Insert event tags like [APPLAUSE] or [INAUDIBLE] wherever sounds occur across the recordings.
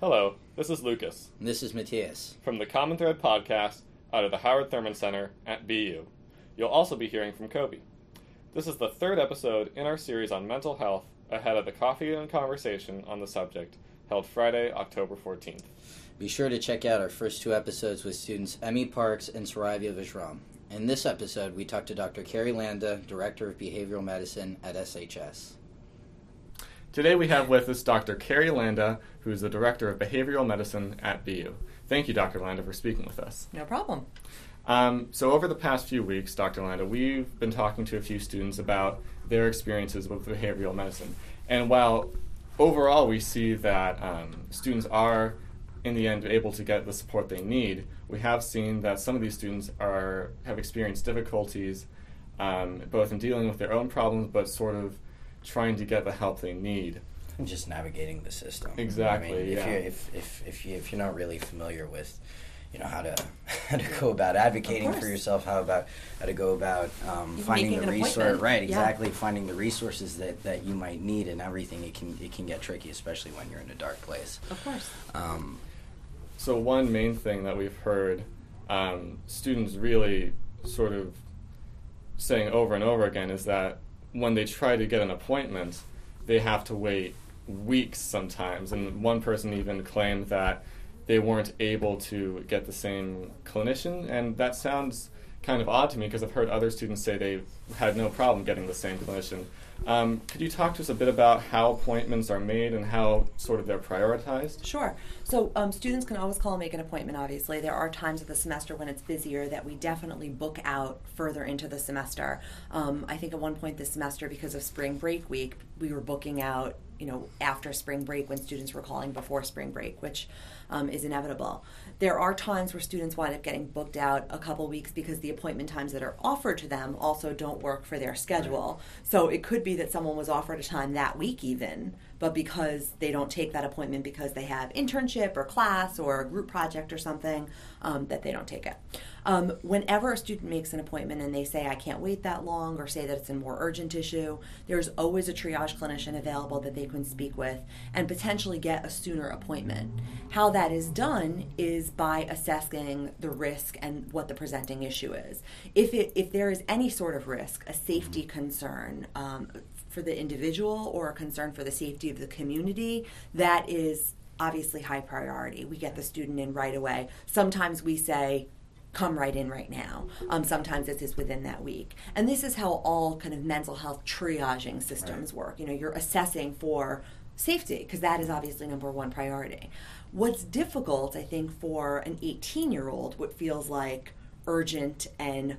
Hello, this is Lucas This is Matthias. from the Common Thread podcast out of the Howard Thurman Center at BU. You'll also be hearing from Kobe. This is the third episode in our series on mental health ahead of the Coffee and Conversation on the subject held Friday, October 14th. Be sure to check out our first two episodes with students Emmy Parks and Saravia Vishram. In this episode, we talked to Dr. Carrie Landa, Director of Behavioral Medicine at SHS. Today we have with us Dr. Carrie Landa, who is the Director of Behavioral Medicine at BU. Thank you, Dr. Landa, for speaking with us. No problem. Um, so, over the past few weeks, Dr. Landa, we've been talking to a few students about their experiences with behavioral medicine. And while overall we see that um, students are, in the end, able to get the support they need, we have seen that some of these students are have experienced difficulties um, both in dealing with their own problems, but sort of trying to get the help they need. And just navigating the system. Exactly, I mean, if, yeah. you, if, if, if, you, if you're not really familiar with you know how to [LAUGHS] how to go about advocating for yourself how about how to go about um, finding the resource appointment. right Yeah. exactly finding the resources that, that you might need and everything it can it can get tricky especially when you're in a dark place Of course. um, So one main thing that we've heard um, students really sort of saying over and over again is that when they try to get an appointment, they have to wait weeks sometimes. And one person even claimed that they weren't able to get the same clinician, and that sounds kind of odd to me because I've heard other students say they had no problem getting the same clinician. Um, could you talk to us a bit about how appointments are made and how sort of they're prioritized? Sure. So um, students can always call and make an appointment. Obviously, there are times of the semester when it's busier that we definitely book out further into the semester. Um, I think at one point this semester, because of spring break week, we were booking out. You know, after spring break, when students were calling before spring break, which um, is inevitable. There are times where students wind up getting booked out a couple weeks because the appointment times that are offered to them also don't work for their schedule. So it could be that someone was offered a time that week, even, but because they don't take that appointment because they have internship or class or a group project or something, um, that they don't take it. Um, whenever a student makes an appointment and they say, I can't wait that long, or say that it's a more urgent issue, there's always a triage clinician available that they can speak with and potentially get a sooner appointment. How that is done is by assessing the risk and what the presenting issue is. If, it, if there is any sort of risk, a safety concern, um, for the individual or a concern for the safety of the community, that is obviously high priority. We get the student in right away. Sometimes we say, come right in right now. Um, sometimes this is within that week. And this is how all kind of mental health triaging systems work. You know, you're assessing for safety because that is obviously number one priority. What's difficult, I think, for an 18 year old, what feels like urgent and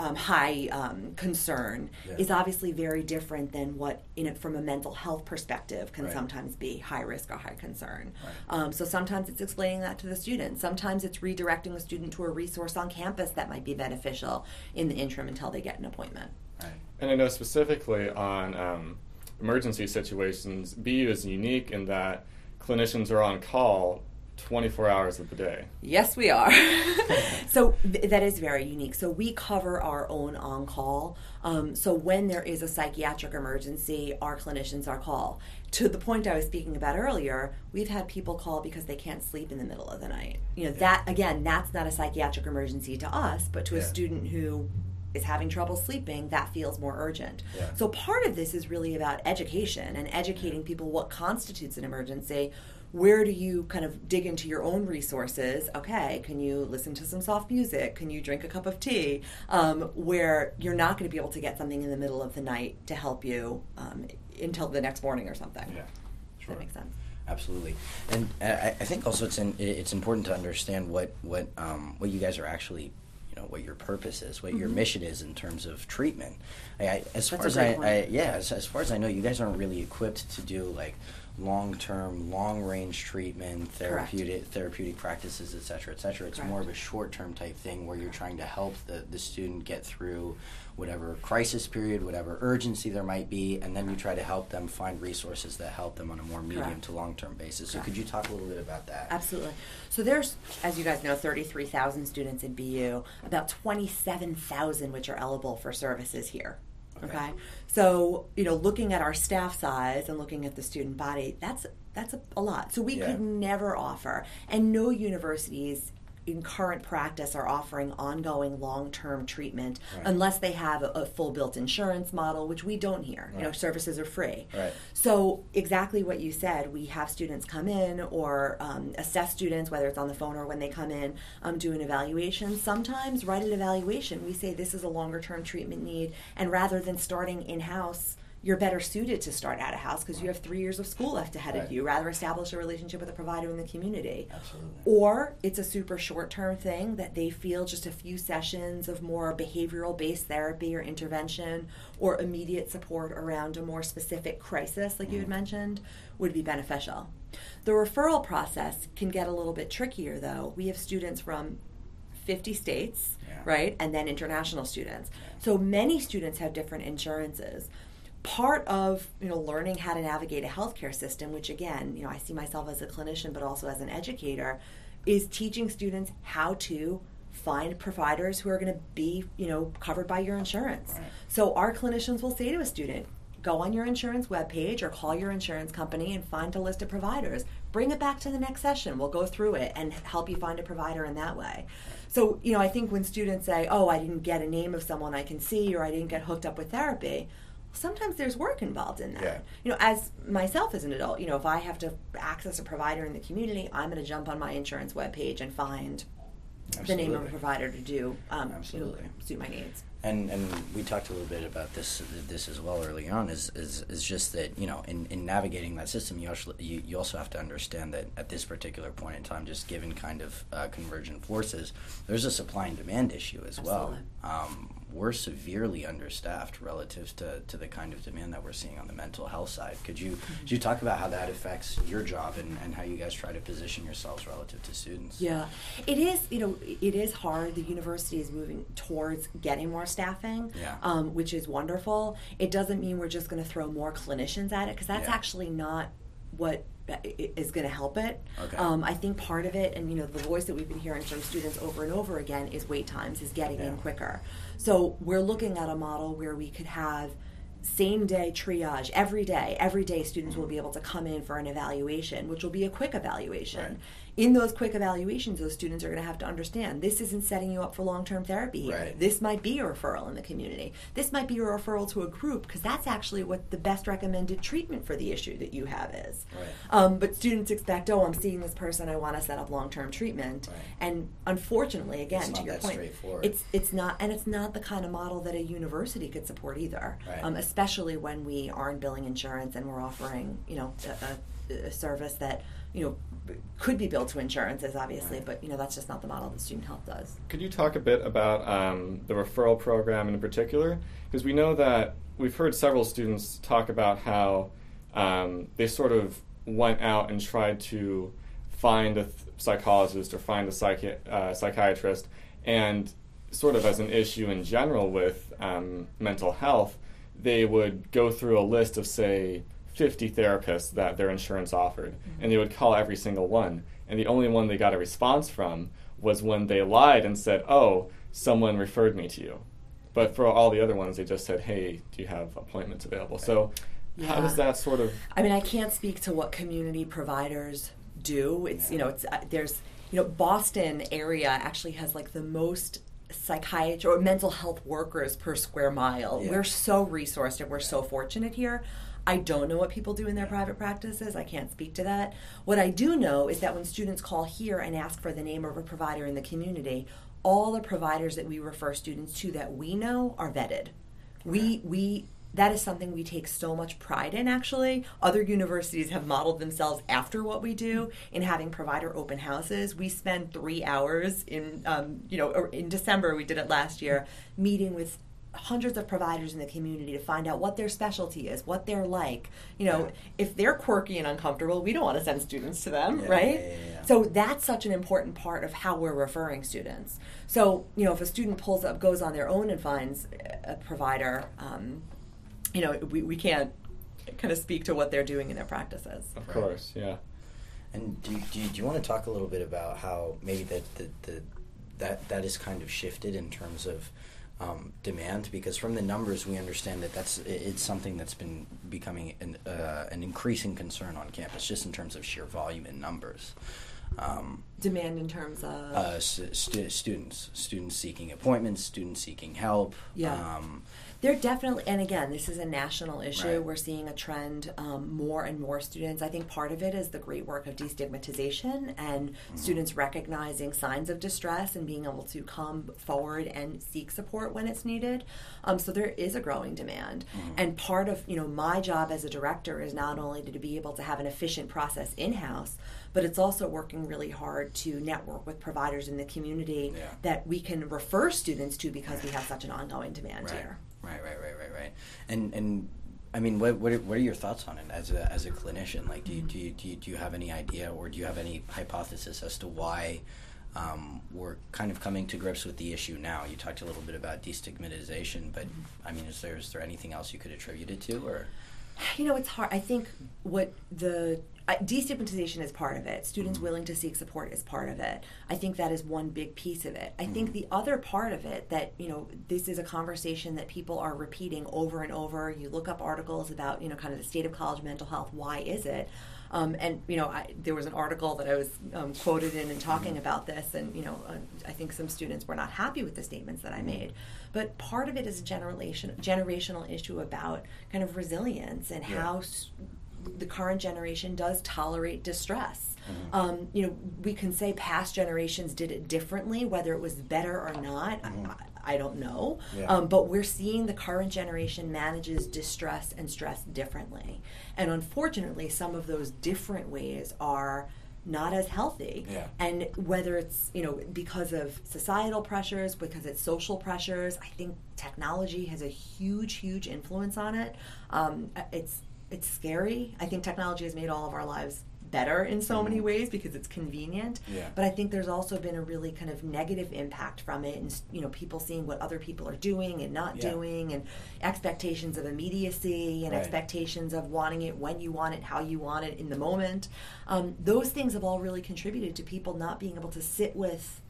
um, high um, concern Yeah. is obviously very different than what, in it, from a mental health perspective, can Right. sometimes be high risk or high concern. Right. Um, so sometimes it's explaining that to the student. Sometimes it's redirecting the student to a resource on campus that might be beneficial in the interim until they get an appointment. right. And I know specifically on um, emergency situations, BU is unique in that clinicians are on call 24 hours of the day. Yes, we are. [LAUGHS] [LAUGHS] so th- that is very unique. So we cover our own on call. Um, so when there is a psychiatric emergency, our clinicians are call. To the point I was speaking about earlier, we've had people call because they can't sleep in the middle of the night. You know, that again, that's not a psychiatric emergency to us, but to a student who is having trouble sleeping, that feels more urgent. Yeah. So part of this is really about education and educating people what constitutes an emergency. Where do you kind of dig into your own resources? Okay, can you listen to some soft music? Can you drink a cup of tea? Um, where you're not going to be able to get something in the middle of the night to help you um, until the next morning or something. Yeah, Does that make sense? Absolutely, and uh, I, I think also it's in, it's important to understand what what um, what you guys are actually, you know, what your purpose is, what your mission is in terms of treatment. I, I, as Mm-hmm. That's far as I, I yeah, as, as far as I know, you guys aren't really equipped to do like long term, long range treatment, therapeutic therapeutic practices, et cetera, et cetera. It's Correct. more of a short term type thing where you're trying to help the, the student get through whatever crisis period, whatever urgency there might be, and then you try to help them find resources that help them on a more medium Correct. to long term basis. So Correct. could you talk a little bit about that? Absolutely. So there's, as you guys know, 33,000 students in BU, about 27,000 which are eligible for services here. Okay. Okay. So, you know, looking at our staff size and looking at the student body, that's that's a, a lot. So we Yeah. could never offer, and no universities in current practice are offering ongoing long-term treatment Right. unless they have a, a full built insurance model, which we don't here. You know, services are free. Right. So exactly what you said, we have students come in or um, assess students, whether it's on the phone or when they come in, um, do an evaluation. Sometimes, right at evaluation, we say this is a longer term treatment need, and rather than starting in house. You're better suited to start out of house because you have three years of school left ahead Right. of you. Rather establish a relationship with a provider in the community. Absolutely. Or it's a super short term thing that they feel just a few sessions of more behavioral based therapy or intervention or immediate support around a more specific crisis, like you had mm-hmm. mentioned, would be beneficial. The referral process can get a little bit trickier though. We have students from 50 states, Yeah. right? And then international students. So many students have different insurances. Part of you know learning how to navigate a healthcare system, which again, you know, I see myself as a clinician, but also as an educator, is teaching students how to find providers who are going to be you know covered by your insurance. Right. So our clinicians will say to a student, go on your insurance webpage or call your insurance company and find a list of providers. Bring it back to the next session. We'll go through it and help you find a provider in that way. So, you know, I think when students say, oh, I didn't get a name of someone I can see or I didn't get hooked up with therapy, sometimes there's work involved in that. Yeah. You know, as myself as an adult, you know, if I have to access a provider in the community, I'm going to jump on my insurance webpage and find the name of a provider to do um, Absolutely. suit my needs. And and we talked a little bit about this this as well early on. Is is, is just that you know in, in navigating that system, you also you, you also have to understand that at this particular point in time, just given kind of uh, convergent forces, there's a supply and demand issue as well. Um, we're severely understaffed relative to, to the kind of demand that we're seeing on the mental health side. Could you could you talk about how that affects your job and, and how you guys try to position yourselves relative to students? Yeah, it is. You know, it is hard. The university is moving towards getting more staffing, Yeah. um, which is wonderful. It doesn't mean we're just going to throw more clinicians at it because that's Yeah. actually not what is going to help it. Okay. Um, I think part of it, and you know, the voice that we've been hearing from students over and over again is wait times, is getting in quicker. So we're looking at a model where we could have same day triage every day. Every day, students will be able to come in for an evaluation, which will be a quick evaluation. Right. In those quick evaluations, those students are going to have to understand this isn't setting you up for long term therapy. Right. This might be a referral in the community. This might be a referral to a group because that's actually what the best recommended treatment for the issue that you have is. Right. Um, but students expect, oh, I'm seeing this person, I want to set up long term treatment. Right. And unfortunately, again, It's to not your point, it's it's not, and it's not the kind of model that a university could support either. Right. Um, especially when we aren't billing insurance and we're offering, you know, a, a, a service that you know could be billed to insurances, obviously, but you know that's just not the model that student health does. Could you talk a bit about um, the referral program in particular? Because we know that we've heard several students talk about how um, they sort of went out and tried to find a th- psychologist or find a psychi- uh, psychiatrist, and sort of as an issue in general with um, mental health, they would go through a list of, say, 50 therapists that their insurance offered, and they would call every single one. And the only one they got a response from was when they lied and said, Oh, someone referred me to you. But for all the other ones, they just said, Hey, do you have appointments available? So, how Yeah. does that sort of. I mean, I can't speak to what community providers do. It's you know, it's uh, there's you know, Boston area actually has like the most psychiatry or mental health workers per square mile. Yeah. We're so resourced and we're so fortunate here. I don't know what people do in their private practices. I can't speak to that. What I do know is that when students call here and ask for the name of a provider in the community, all the providers that we refer students to that we know are vetted. We we that is something we take so much pride in actually other universities have modeled themselves after what we do in having provider open houses we spend three hours in um, you know in december we did it last year meeting with hundreds of providers in the community to find out what their specialty is what they're like you know Yeah. if they're quirky and uncomfortable we don't want to send students to them Yeah, right yeah, yeah, yeah. so that's such an important part of how we're referring students. So you know, if a student pulls up, goes on their own and finds a provider, um, you know, we, we can't kind of speak to what they're doing in their practices. Of Right. course, yeah. And do, do, do you want to talk a little bit about how maybe that the, the, that that is kind of shifted in terms of um, demand because from the numbers we understand that that's it's something that's been becoming an, uh, an increasing concern on campus just in terms of sheer volume and numbers. Um, demand in terms of? Uh, st- students students seeking appointments students seeking help. Yeah. Um, they're definitely, and again, this is a national issue. Right. We're seeing a trend um, more and more students. I think part of it is the great work of destigmatization and mm-hmm. students recognizing signs of distress and being able to come forward and seek support when it's needed. Um, so there is a growing demand, mm-hmm. and part of you know my job as a director is not only to be able to have an efficient process in house, but it's also working really hard to network with providers in the community yeah. that we can refer students to because we have such an ongoing demand right. here. Right, right, right, right, right. And and I mean, what what are, what are your thoughts on it as a as a clinician? Like, do you, do you, do you, do you have any idea, or do you have any hypothesis as to why? Um, we're kind of coming to grips with the issue now. You talked a little bit about destigmatization, but I mean, is there is there anything else you could attribute it to, or? You know, it's hard. I think what the uh, destigmatization is part of it. Students mm-hmm. willing to seek support is part of it. I think that is one big piece of it. I mm-hmm. think the other part of it that, you know, this is a conversation that people are repeating over and over. You look up articles about, you know, kind of the state of college mental health. Why is it? Um, and you know, I, there was an article that I was um, quoted in and talking mm-hmm. about this, and you know, uh, I think some students were not happy with the statements that I mm-hmm. made. But part of it is a generation generational issue about kind of resilience and yeah. how the current generation does tolerate distress. Mm-hmm. Um, you know, we can say past generations did it differently, whether it was better or not. Mm-hmm. I, I, don't know. Yeah. Um, but we're seeing the current generation manages distress and stress differently. And unfortunately, some of those different ways are not as healthy. Yeah. And whether it's, you know, because of societal pressures, because it's social pressures, I think technology has a huge, huge influence on it. Um, it's it's scary. I think technology has made all of our lives better in so mm many mm-hmm. ways because it's convenient. Yeah. But I think there's also been a really kind of negative impact from it, and you know, people seeing what other people are doing and not yeah. doing, and expectations of immediacy and right. expectations of wanting it when you want it, how you want it in the moment. Um, those things have all really contributed to people not being able to sit with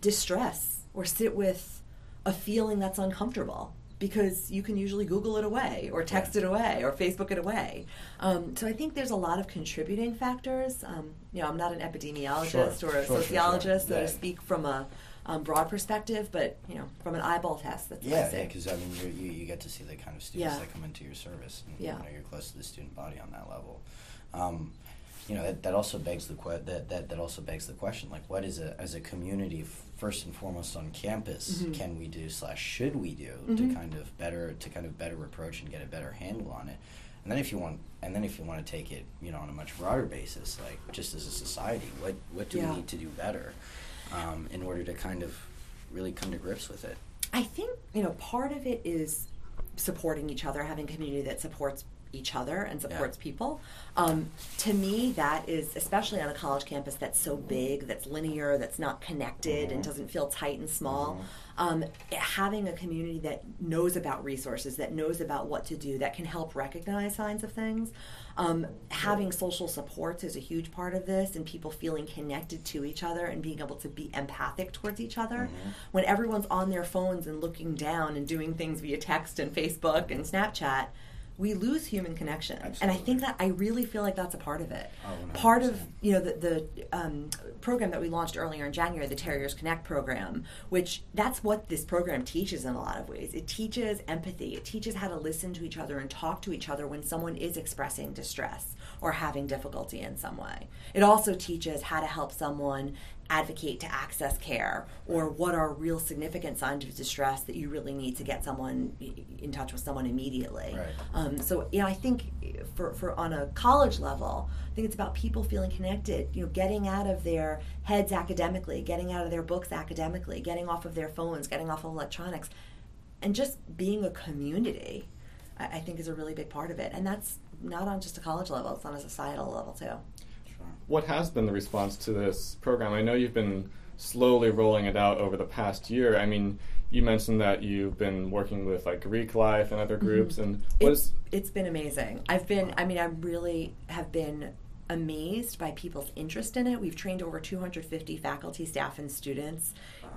distress or sit with a feeling that's uncomfortable because you can usually Google it away or text yeah. it away or Facebook it away. Um, so I think there's a lot of contributing factors. Um, you know, I'm not an epidemiologist sure. or a sure, sociologist, sure, so to speak from a um, broad perspective, but you know, from an eyeball test, that's yeah, yeah. Because I mean, you, you get to see the kind of students yeah. that come into your service. And, yeah, you know, you're close to the student body on that level. Um, you know that, that also begs the que- that, that that also begs the question like what is a as a community first and foremost on campus mm-hmm. can we do slash should we do mm-hmm. to kind of better to kind of better approach and get a better handle on it and then if you want and then if you want to take it you know on a much broader basis like just as a society what what do yeah. we need to do better um, in order to kind of really come to grips with it I think you know part of it is supporting each other having community that supports each other and supports yeah. people. Um, to me, that is especially on a college campus that's so big, that's linear, that's not connected, mm-hmm. and doesn't feel tight and small. Mm-hmm. Um, having a community that knows about resources, that knows about what to do, that can help recognize signs of things. Um, having social supports is a huge part of this, and people feeling connected to each other and being able to be empathic towards each other. Mm-hmm. When everyone's on their phones and looking down and doing things via text and Facebook and Snapchat, we lose human connection. Absolutely. and i think that i really feel like that's a part of it. Oh, part of you know the, the um, program that we launched earlier in january the terriers connect program which that's what this program teaches in a lot of ways. It teaches empathy. It teaches how to listen to each other and talk to each other when someone is expressing distress or having difficulty in some way. It also teaches how to help someone advocate to access care or what are real significant signs of distress that you really need to get someone in touch with someone immediately. Right. um, so you know i think for, for on a college level i think it's about people feeling connected you know getting out of their heads academically getting out of their books academically getting off of their phones getting off of electronics and just being a community I, I think is a really big part of it. And that's not on just a college level it's on a societal level too what has been the response to this program? I know you've been slowly rolling it out over the past year. I mean, you mentioned that you've been working with like Greek Life and other mm-hmm. groups, mm-hmm. and what it's, is, it's been amazing. I've been, I mean, I really have been amazed by people's interest in it. We've trained over 250 faculty, staff, and students.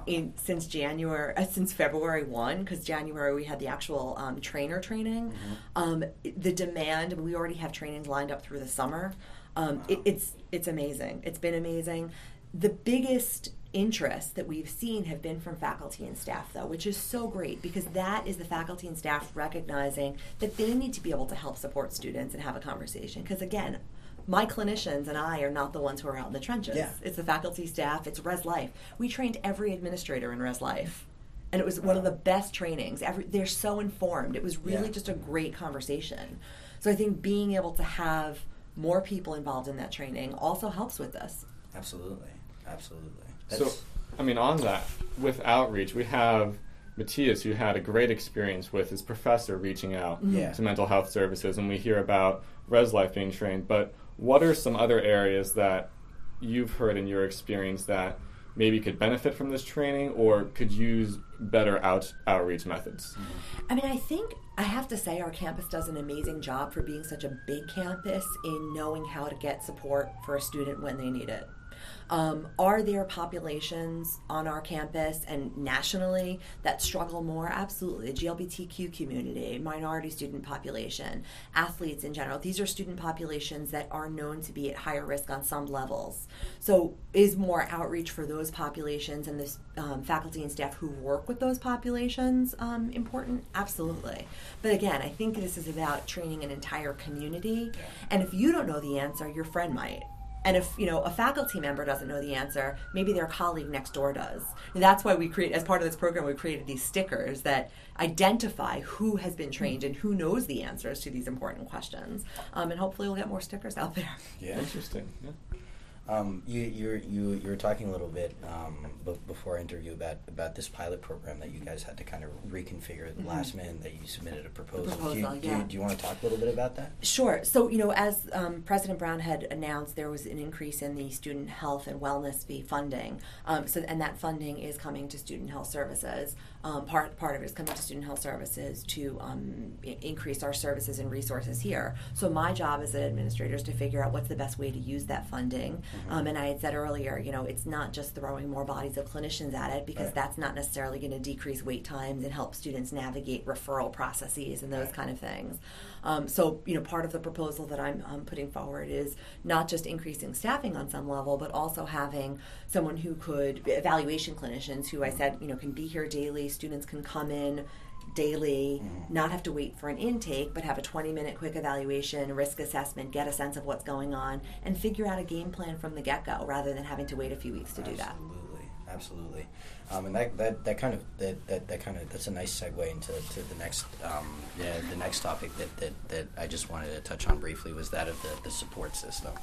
Wow. in since January, uh, since February one, because January we had the actual um, trainer training. Mm-hmm. Um, the demand, we already have trainings lined up through the summer. Um, it, it's it's amazing. It's been amazing. The biggest interest that we've seen have been from faculty and staff, though, which is so great because that is the faculty and staff recognizing that they need to be able to help support students and have a conversation. Because again, my clinicians and I are not the ones who are out in the trenches. Yeah. It's the faculty, staff, it's Res Life. We trained every administrator in Res Life. And it was one of the best trainings. Every, they're so informed. It was really Yeah. just a great conversation. So I think being able to have more people involved in that training also helps with this. Absolutely, absolutely. So, I mean, on that, with outreach, we have Matthias, who had a great experience with his professor reaching out Yeah. to mental health services, and we hear about Res Life being trained. But what are some other areas that you've heard in your experience that maybe could benefit from this training or could use better out, outreach methods? I mean, I think I have to say our campus does an amazing job for being such a big campus in knowing how to get support for a student when they need it. Um, are there populations on our campus and nationally that struggle more? Absolutely. The GLBTQ community, minority student population, athletes in general. These are student populations that are known to be at higher risk on some levels. So, is more outreach for those populations and the um, faculty and staff who work with those populations um, important? Absolutely. But again, I think this is about training an entire community. And if you don't know the answer, your friend might. And if you know a faculty member doesn't know the answer, maybe their colleague next door does. And that's why we create, as part of this program, we created these stickers that identify who has been trained and who knows the answers to these important questions. Um, and hopefully, we'll get more stickers out there. yeah. Interesting. Yeah. Um, you, you're, you, you were talking a little bit um, b- before our interview about, about this pilot program that you guys had to kind of reconfigure at the last minute that you submitted a proposal. do, you, Mm-hmm. proposal, do, yeah. you, do you want to talk a little bit about that? Sure. So, you know, as um, President Brown had announced, there was an increase in the student health and wellness fee funding. Um, so, and that funding is coming to student health services. Um, part part of it is coming to student health services to um, I- increase our services and resources here. So, my job as an administrator is to figure out what's the best way to use that funding. Um, and I had said earlier, you know, it's not just throwing more bodies of clinicians at it because Right. that's not necessarily going to decrease wait times and help students navigate referral processes and those Right. kind of things. Um, so, you know, part of the proposal that I'm um, putting forward is not just increasing staffing on some level, but also having someone who could evaluation clinicians who I said, you know, can be here daily. Students can come in daily, mm. not have to wait for an intake, but have a 20 minute quick evaluation, risk assessment, get a sense of what's going on, and figure out a game plan from the get go rather than having to wait a few weeks to do that. Absolutely. Um, and that, that, that kind of that, that, that kind of that's a nice segue into to the next um, yeah, the next topic that, that, that I just wanted to touch on briefly was that of the, the support system.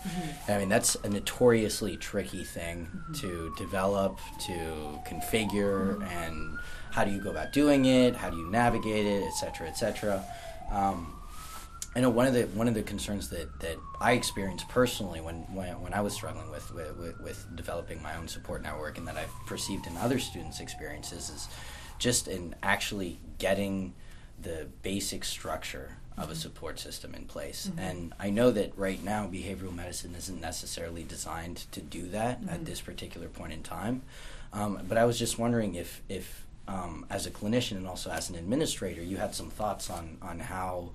I mean that's a notoriously tricky thing to develop, to configure, and how do you go about doing it? How do you navigate it, et cetera, et cetera. Um, I know one of the one of the concerns that, that I experienced personally when, when, when I was struggling with, with, with, developing my own support network and that I've perceived in other students' experiences is just in actually getting the basic structure of a support system in place. And I know that right now behavioral medicine isn't necessarily designed to do that at this particular point in time. Um, but I was just wondering if, if um, as a clinician and also as an administrator, you had some thoughts on, on how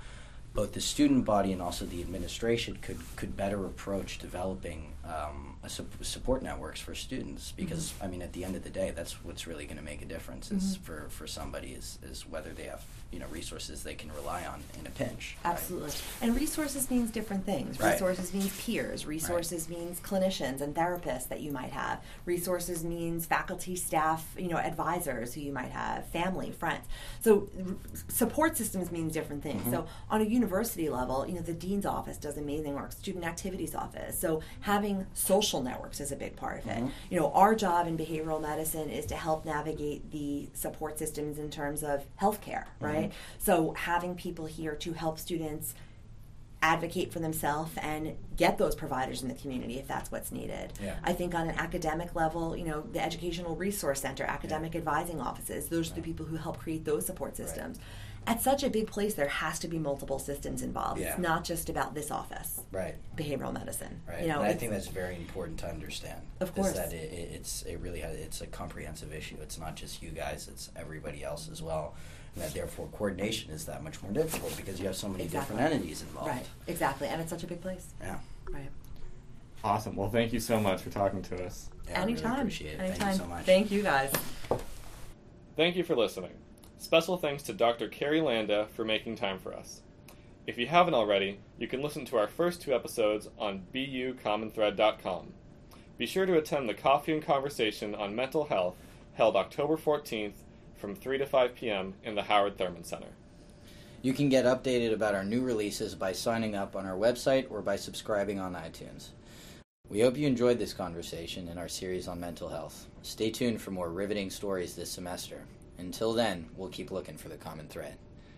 both the student body and also the administration could, could better approach developing um, a sup- support networks for students because I mean at the end of the day that's what's really going to make a difference is for, for somebody is, is whether they have you know resources they can rely on in a pinch right? Absolutely. And resources means different things. Right. Resources means peers. Resources means clinicians and therapists that you might have. Resources means faculty, staff, you know, advisors who you might have, family, friends. So r- support systems means different things. Mm-hmm. So on a university level, you know, the dean's office does amazing work, student activities office. So having social networks is a big part of it. Mm-hmm. You know, our job in behavioral medicine is to help navigate the support systems in terms of healthcare, right? So having people here to help students advocate for themselves and get those providers in the community if that's what's needed. Yeah. I think on an academic level, you know, the Educational Resource Center, academic advising offices, those are the people who help create those support systems. at such a big place, there has to be multiple systems involved. Yeah. It's not just about this office, Right. behavioral medicine. Right. You know, and I think that's very important to understand. Of course. that it, it, it's it really has, it's a comprehensive issue. It's not just you guys; it's everybody else as well. And that therefore coordination is that much more difficult because you have so many Exactly. different entities involved. right, exactly, and it's such a big place. Yeah. Right. Awesome. Well, thank you so much for talking to us. Yeah, I really Anytime. appreciate it. Anytime. Thank you so much. Thank you guys. Thank you for listening. Special thanks to Dr. Carrie Landa for making time for us. If you haven't already, you can listen to our first two episodes on bucommonthread.com. Be sure to attend the Coffee and Conversation on Mental Health held October 14th from 3 to 5 p.m. in the Howard Thurman Center. You can get updated about our new releases by signing up on our website or by subscribing on iTunes. We hope you enjoyed this conversation in our series on mental health. Stay tuned for more riveting stories this semester. Until then, we'll keep looking for the common thread.